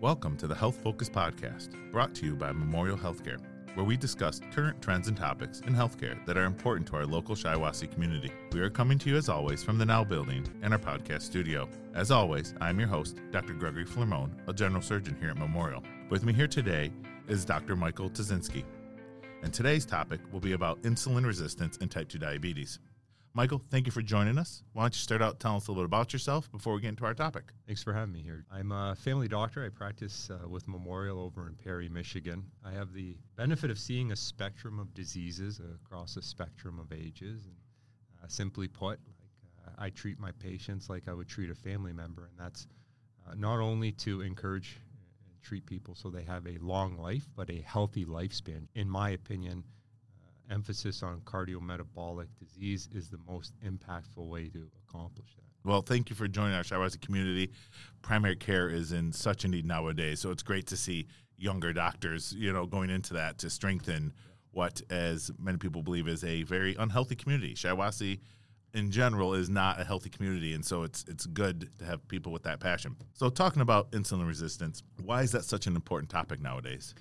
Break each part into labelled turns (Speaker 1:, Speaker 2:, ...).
Speaker 1: Welcome to the Health Focus Podcast, brought to you by Memorial Healthcare, where we discuss current trends and topics in healthcare that are important to our local Shiawassee community. We are coming to you as always from the Now Building and our podcast studio. As always, I'm your host, Dr. Gregory Flermoen, a general surgeon here at Memorial. With me here today is Dr. Michael Tuczynski. And today's topic will be about insulin resistance and type 2 diabetes. Michael, thank you for joining us. Why don't you start out telling us a little bit about yourself before we get into our topic?
Speaker 2: Thanks for having me here. I'm a family doctor. I practice uh, with Memorial over in Perry, Michigan. I have the benefit of seeing a spectrum of diseases across a spectrum of ages. And uh, simply put, like uh, I treat my patients like I would treat a family member, and that's uh, not only to encourage and treat people so they have a long life, but a healthy lifespan. In my opinion, emphasis on cardiometabolic disease is the most impactful way to accomplish that.
Speaker 1: Well, thank you for joining our Shiawassee community. Primary care is in such a need nowadays, so it's great to see younger doctors, you know, going into that to strengthen what, as many people believe, is a very unhealthy community. Shiawassee, in general, is not a healthy community, and so it's it's good to have people with that passion. So, talking about insulin resistance, why is that such an important topic nowadays?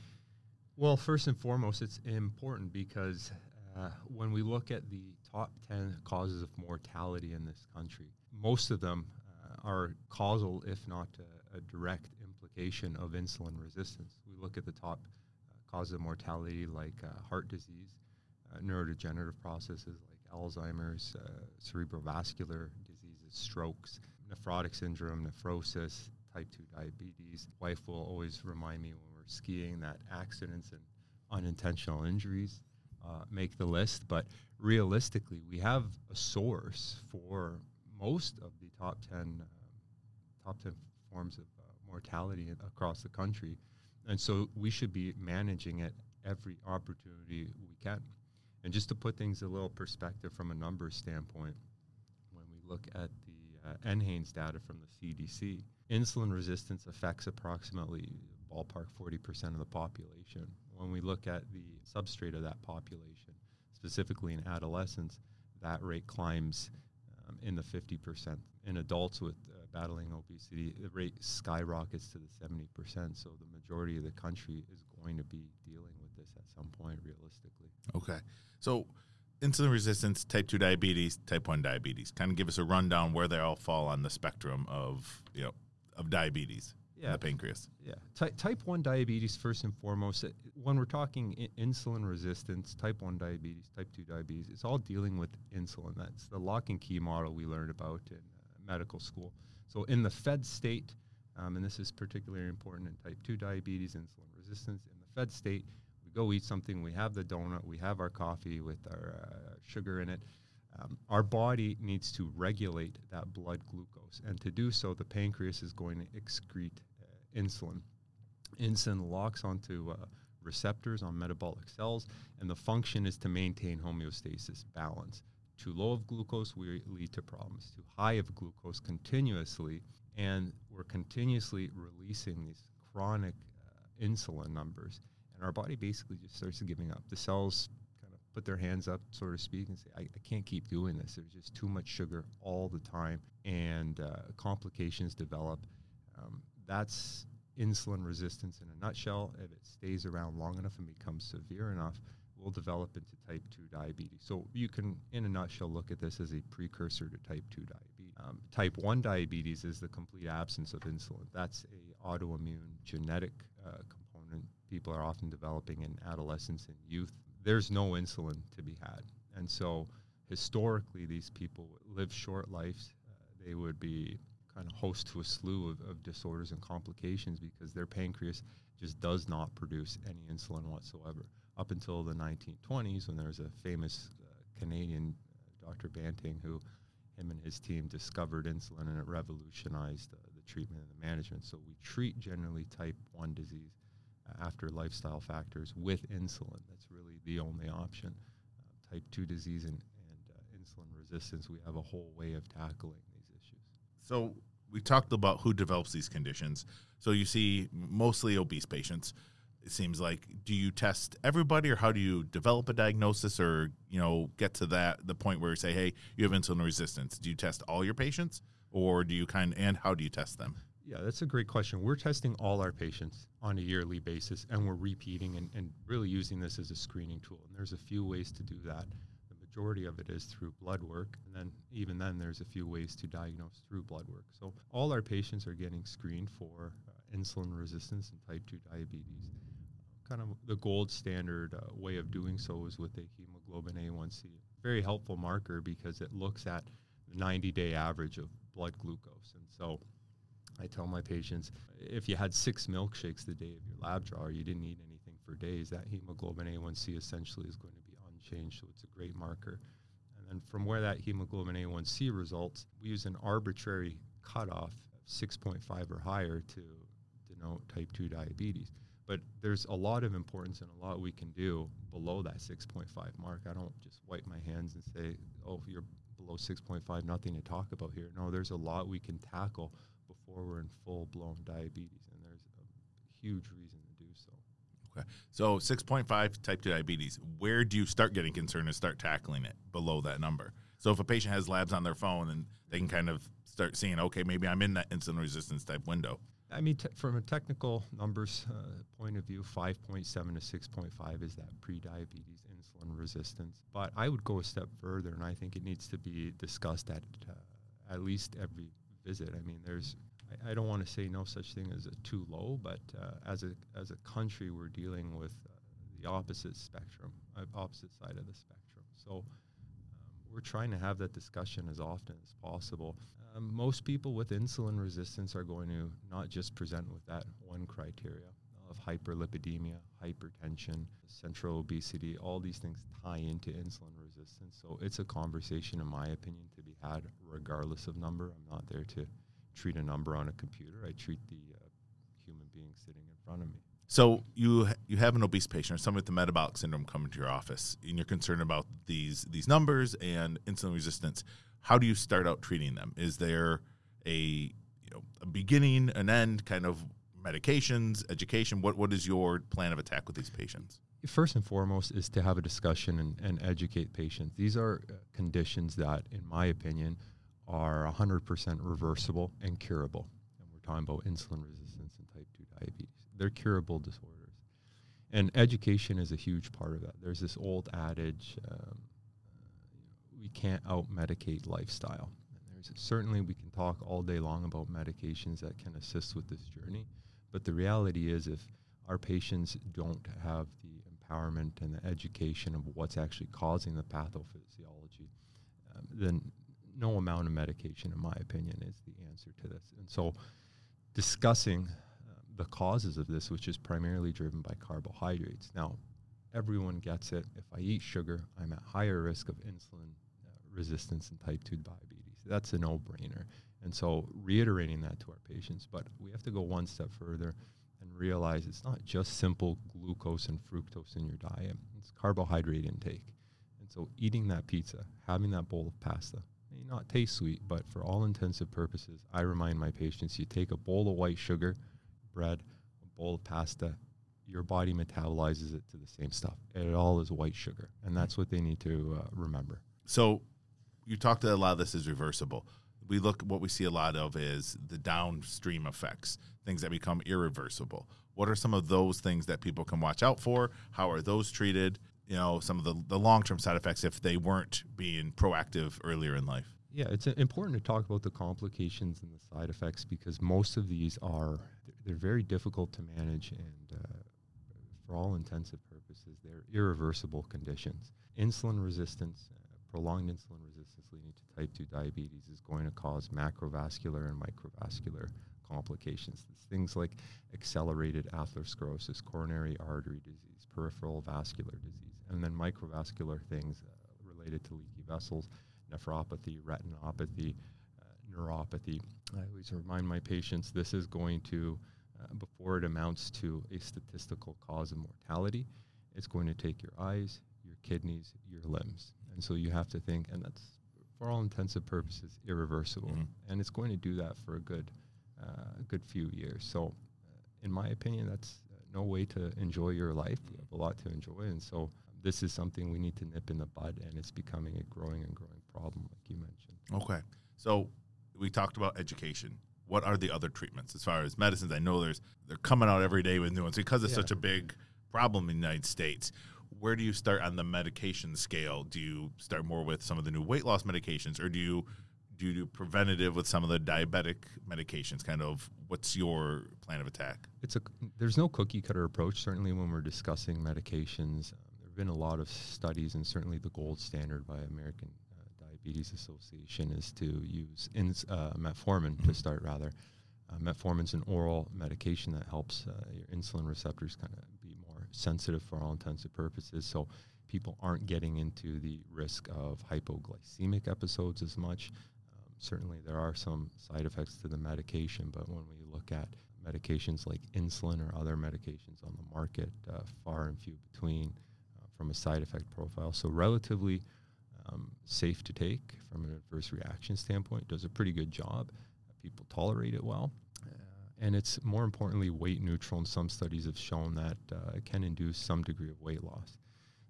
Speaker 2: Well, first and foremost, it's important because uh, when we look at the top 10 causes of mortality in this country, most of them uh, are causal, if not a, a, direct implication of insulin resistance. We look at the top uh, causes of mortality like uh, heart disease, uh, neurodegenerative processes like Alzheimer's, uh, cerebrovascular diseases, strokes, nephrotic syndrome, nephrosis, type 2 diabetes. Wife will always remind me when skiing that accidents and unintentional injuries uh, make the list. But realistically, we have a source for most of the top 10, um, top 10 forms of uh, mortality across the country. And so we should be managing it every opportunity we can. And just to put things a little perspective from a numbers standpoint, when we look at the uh, NHANES data from the CDC, insulin resistance affects approximately ballpark 40% of the population. When we look at the substrate of that population, specifically in adolescents, that rate climbs um, in the 50%. In adults with uh, battling obesity, the rate skyrockets to the 70%. So the majority of the country is going to be dealing with this at some point, realistically.
Speaker 1: Okay. So insulin resistance, type 2 diabetes, type 1 diabetes. Kind of give us a rundown where they all fall on the spectrum of, you know, of diabetes yeah. the pancreas.
Speaker 2: Yeah. Ty- type 1 diabetes, first and foremost, when we're talking I- insulin resistance, type 1 diabetes, type 2 diabetes, it's all dealing with insulin. That's the lock and key model we learned about in uh, medical school. So, in the fed state, um, and this is particularly important in type 2 diabetes, insulin resistance, in the fed state, we go eat something, we have the donut, we have our coffee with our uh, sugar in it. Um, our body needs to regulate that blood glucose. And to do so, the pancreas is going to excrete insulin. Insulin locks onto uh, receptors on metabolic cells, and the function is to maintain homeostasis, balance. Too low of glucose will lead to problems. Too high of glucose continuously, and we're continuously releasing these chronic uh, insulin numbers, and our body basically just starts giving up. The cells kind of put their hands up, so to speak, and say, I, I can't keep doing this. There's just too much sugar all the time, and uh, complications develop. Um, that's insulin resistance in a nutshell. If it stays around long enough and becomes severe enough, will develop into type 2 diabetes. So you can, in a nutshell, look at this as a precursor to type 2 diabetes. Um, type 1 diabetes is the complete absence of insulin. That's a autoimmune genetic uh, component people are often developing in adolescence and youth. There's no insulin to be had. And so historically, these people live short lives. Uh, they would be of host to a slew of, of disorders and complications because their pancreas just does not produce any insulin whatsoever. Up until the 1920s, when there was a famous uh, Canadian, uh, Dr. Banting, who him and his team discovered insulin and it revolutionized uh, the treatment and the management. So we treat generally type 1 disease uh, after lifestyle factors with insulin. That's really the only option. Uh, type 2 disease and, and uh, insulin resistance, we have a whole way of tackling these issues.
Speaker 1: So we talked about who develops these conditions. So you see mostly obese patients. It seems like do you test everybody or how do you develop a diagnosis or you know get to that the point where you say hey you have insulin resistance do you test all your patients or do you kind and how do you test them
Speaker 2: Yeah, that's a great question. We're testing all our patients on a yearly basis and we're repeating and, and really using this as a screening tool. And there's a few ways to do that. Majority of it is through blood work. And then, even then, there's a few ways to diagnose through blood work. So, all our patients are getting screened for uh, insulin resistance and type 2 diabetes. Kind of the gold standard uh, way of doing so is with a hemoglobin A1C. Very helpful marker because it looks at the 90 day average of blood glucose. And so, I tell my patients if you had six milkshakes the day of your lab draw, or you didn't eat anything for days, that hemoglobin A1C essentially is going to be unchanged. So it's a great marker. And then from where that hemoglobin A1C results, we use an arbitrary cutoff of 6.5 or higher to denote type 2 diabetes. But there's a lot of importance and a lot we can do below that 6.5 mark. I don't just wipe my hands and say, oh, you're below 6.5, nothing to talk about here. No, there's a lot we can tackle before we're in full blown diabetes, and there's a huge reason.
Speaker 1: Okay. So 6.5 type 2 diabetes, where do you start getting concerned and start tackling it below that number? So if a patient has labs on their phone and they can kind of start seeing, okay, maybe I'm in that insulin resistance type window.
Speaker 2: I mean, from a technical numbers uh, point of view, 5.7 to 6.5 is that pre-diabetes insulin resistance. But I would go a step further, and I think it needs to be discussed at uh, at least every visit. I mean, there's I, don't want to say no such thing as too low, but uh, as a as a country, we're dealing with uh, the opposite spectrum, uh, opposite side of the spectrum. So um, we're trying to have that discussion as often as possible. Um, most people with insulin resistance are going to not just present with that one criteria of hyperlipidemia, hypertension, central obesity, all these things tie into insulin resistance. So it's a conversation, in my opinion, to be had regardless of number. I'm not there to treat a number on a computer. I treat the uh, human being sitting in front of me.
Speaker 1: So you you have an obese patient or someone with the metabolic syndrome coming to your office, and you're concerned about these these numbers and insulin resistance. How do you start out treating them? Is there a you know a beginning, an end, kind of medications, education? What what is your plan of attack with these patients?
Speaker 2: First and foremost is to have a discussion and, and educate patients. These are uh, conditions that, in my opinion, are 100% reversible and curable. And we're talking about insulin resistance and type 2 diabetes. They're curable disorders. And education is a huge part of that. There's this old adage um, we can't out medicate lifestyle. And there's certainly we can talk all day long about medications that can assist with this journey, but the reality is if our patients don't have the empowerment and the education of what's actually causing the pathophysiology, um, then no amount of medication, in my opinion, is the answer to this. And so, discussing uh, the causes of this, which is primarily driven by carbohydrates. Now, everyone gets it. If I eat sugar, I'm at higher risk of insulin uh, resistance and type 2 diabetes. That's a no brainer. And so, reiterating that to our patients, but we have to go one step further and realize it's not just simple glucose and fructose in your diet, it's carbohydrate intake. And so, eating that pizza, having that bowl of pasta, not taste sweet, but for all intensive purposes, I remind my patients you take a bowl of white sugar, bread, a bowl of pasta, your body metabolizes it to the same stuff. It all is white sugar. And that's what they need to uh, remember.
Speaker 1: So you talked a lot of this is reversible. We look what we see a lot of is the downstream effects, things that become irreversible. What are some of those things that people can watch out for? How are those treated? You know, some of the, the long term side effects if they weren't being proactive earlier in life.
Speaker 2: Yeah, it's important to talk about the complications and the side effects because most of these are they're very difficult to manage and uh, for all intensive purposes they're irreversible conditions. Insulin resistance, uh, prolonged insulin resistance leading to type 2 diabetes is going to cause macrovascular and microvascular complications. It's things like accelerated atherosclerosis, coronary artery disease, peripheral vascular disease, and then microvascular things uh, related to leaky vessels nephropathy, retinopathy, uh, neuropathy. I always remind my patients this is going to, uh, before it amounts to a statistical cause of mortality, it's going to take your eyes, your kidneys, your limbs. And so you have to think, and that's for all intensive purposes irreversible. Mm-hmm. And it's going to do that for a good, uh, good few years. So, uh, in my opinion, that's uh, no way to enjoy your life. We have a lot to enjoy. And so this is something we need to nip in the bud, and it's becoming a growing and growing problem, like you mentioned.
Speaker 1: Okay. So we talked about education. what are the other treatments as far as medicines? I know there's they're coming out every day with new ones because it's
Speaker 2: Yeah.
Speaker 1: such a big problem in the United States. Where do you start on the medication scale? Do you start more with some of the new weight loss medications, or do you do you do preventative with some of the diabetic medications? Kind of, what's your plan of attack?
Speaker 2: It's a there's no cookie cutter approach. Certainly, when we're discussing medications, um, there have been a lot of studies, and certainly the gold standard by American Diabetes Association is to use ins, uh, metformin to start. Rather, uh, metformin's an oral medication that helps uh, your insulin receptors kind of be more sensitive for all intents and purposes. So people aren't getting into the risk of hypoglycemic episodes as much. Um, certainly, there are some side effects to the medication, but when we look at medications like insulin or other medications on the market, uh, far and few between uh, from a side effect profile. So, relatively um, safe to take from an adverse reaction standpoint, does a pretty good job. People tolerate it well. Uh, and it's more importantly weight neutral, and some studies have shown that uh, it can induce some degree of weight loss.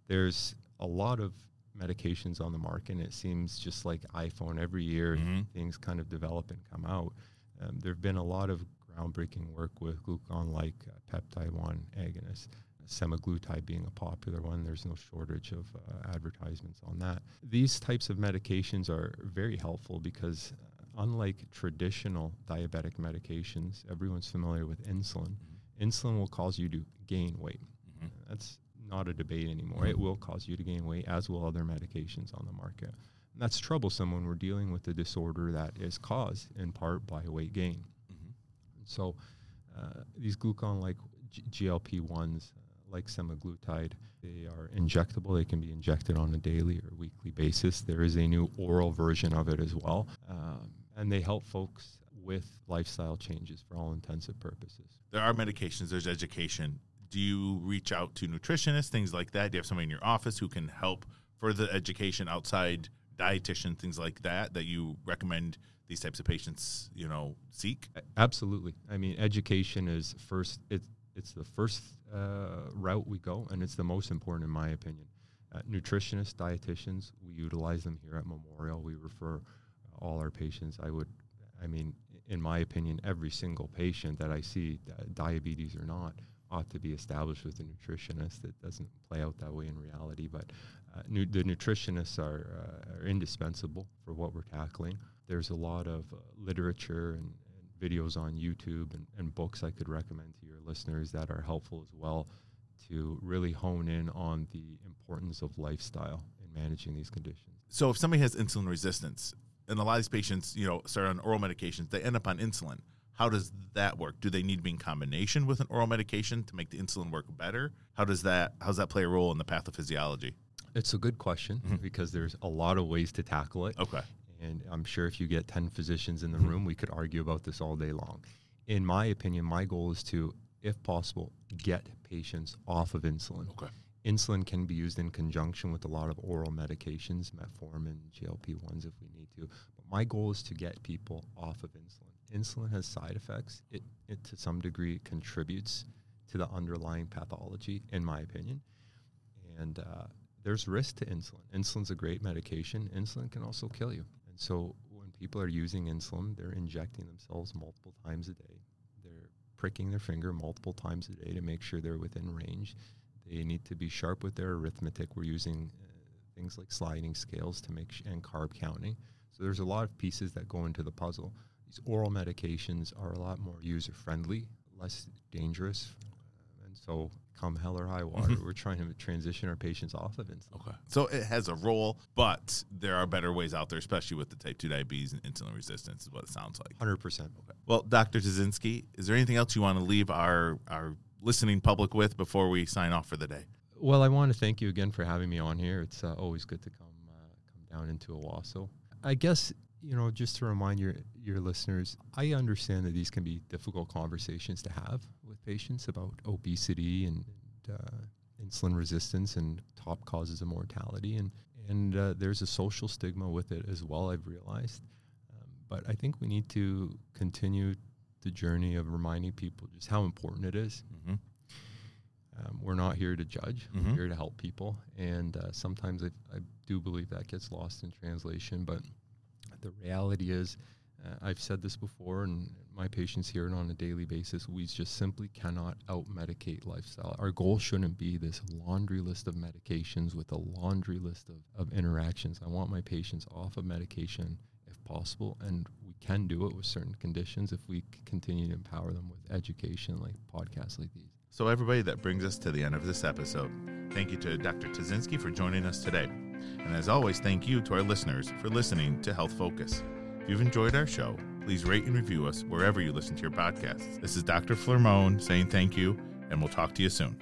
Speaker 2: There's a lot of medications on the market, and it seems just like iPhone every year,
Speaker 1: Mhm.
Speaker 2: things kind of develop and come out. Um, there have been a lot of groundbreaking work with glucagon-like uh, peptide 1 agonists, semaglutide being a popular one. There's no shortage of uh, advertisements on that. These types of medications are very helpful because uh, unlike traditional diabetic medications, everyone's familiar with insulin. Insulin will cause you to gain weight.
Speaker 1: Mhm.
Speaker 2: That's not a debate anymore. It will cause you to gain weight, as will other medications on the market. And that's troublesome when we're dealing with a disorder that is caused in part by weight gain.
Speaker 1: Mhm.
Speaker 2: So uh, these glucagon-like G- GLP-1s, uh, like semaglutide, they are injectable. They can be injected on a daily or weekly basis. There is a new oral version of it as well, um, and they help folks with lifestyle changes for all intensive purposes.
Speaker 1: There are medications. There's education. Do you reach out to nutritionists, things like that? Do you have somebody in your office who can help further education outside dietitian, things like that, that you recommend these types of patients, you know, seek?
Speaker 2: Absolutely. I mean, education is first. It's it's the first uh, route we go, and it's the most important, in my opinion. Uh, nutritionists, dietitians, we utilize them here at Memorial. We refer all our patients. I would, I mean, in my opinion, every single patient that I see, di- diabetes or not, ought to be established with a nutritionist. It doesn't play out that way in reality, but uh, nu- the nutritionists are, uh, are indispensable for what we're tackling. There's a lot of uh, literature and videos on YouTube and, and books I could recommend to your listeners that are helpful as well to really hone in on the importance of lifestyle in managing these conditions.
Speaker 1: So if somebody has insulin resistance, and a lot of these patients, you know, start on oral medications, they end up on insulin. How does that work? Do they need to be in combination with an oral medication to make the insulin work better? How does that how does that play a role in the pathophysiology?
Speaker 2: It's a good question mm-hmm. because there's a lot of ways to tackle it.
Speaker 1: Okay.
Speaker 2: And I'm sure if you get 10 physicians in the
Speaker 1: Mhm.
Speaker 2: room, we could argue about this all day long. In my opinion, my goal is to, if possible, get patients off of insulin.
Speaker 1: Okay.
Speaker 2: Insulin can be used in conjunction with a lot of oral medications, metformin, GLP 1s if we need to. But my goal is to get people off of insulin. Insulin has side effects, it, it to some degree contributes to the underlying pathology, in my opinion. And uh, there's risk to insulin. Insulin's a great medication. Insulin can also kill you. So when people are using insulin, they're injecting themselves multiple times a day. They're pricking their finger multiple times a day to make sure they're within range. They need to be sharp with their arithmetic. We're using uh, things like sliding scales to make sh- and carb counting. So there's a lot of pieces that go into the puzzle. These oral medications are a lot more user friendly, less dangerous, uh, and so come hell or high water, we're trying to transition our patients off of insulin.
Speaker 1: Okay. So it has a role, but there are better ways out there, especially with the type 2 diabetes and insulin resistance, is what it sounds like.
Speaker 2: Hundred percent.
Speaker 1: Well, Dr. Tuczynski, is there anything else you want to leave our, our listening public with before we sign off for the day?
Speaker 2: Well, I want to thank you again for having me on here. It's uh, always good to come uh, come down into Owosso. I guess you know just to remind your your listeners, I understand that these can be difficult conversations to have with patients about obesity and, uh, insulin resistance and top causes of mortality, and and uh, there's a social stigma with it as well. I've realized, um, but I think we need to continue the journey of reminding people just how important it is
Speaker 1: Mm-hmm.
Speaker 2: um, we're not here to judge.
Speaker 1: Mhm.
Speaker 2: We're here to help people, and uh, sometimes I, I do believe that gets lost in translation. But the reality is, uh, I've said this before, and my patients hear it on a daily basis. We just simply cannot out medicate lifestyle. Our goal shouldn't be this laundry list of medications with a laundry list of, of interactions. I want my patients off of medication if possible, and we can do it with certain conditions if we continue to empower them with education like podcasts like these.
Speaker 1: So, everybody, that brings us to the end of this episode. Thank you to Dr. Tuczynski for joining us today. And as always, thank you to our listeners for listening to Health Focus. If you've enjoyed our show, please rate and review us wherever you listen to your podcasts. This is Dr. Flermoen saying thank you, and we'll talk to you soon.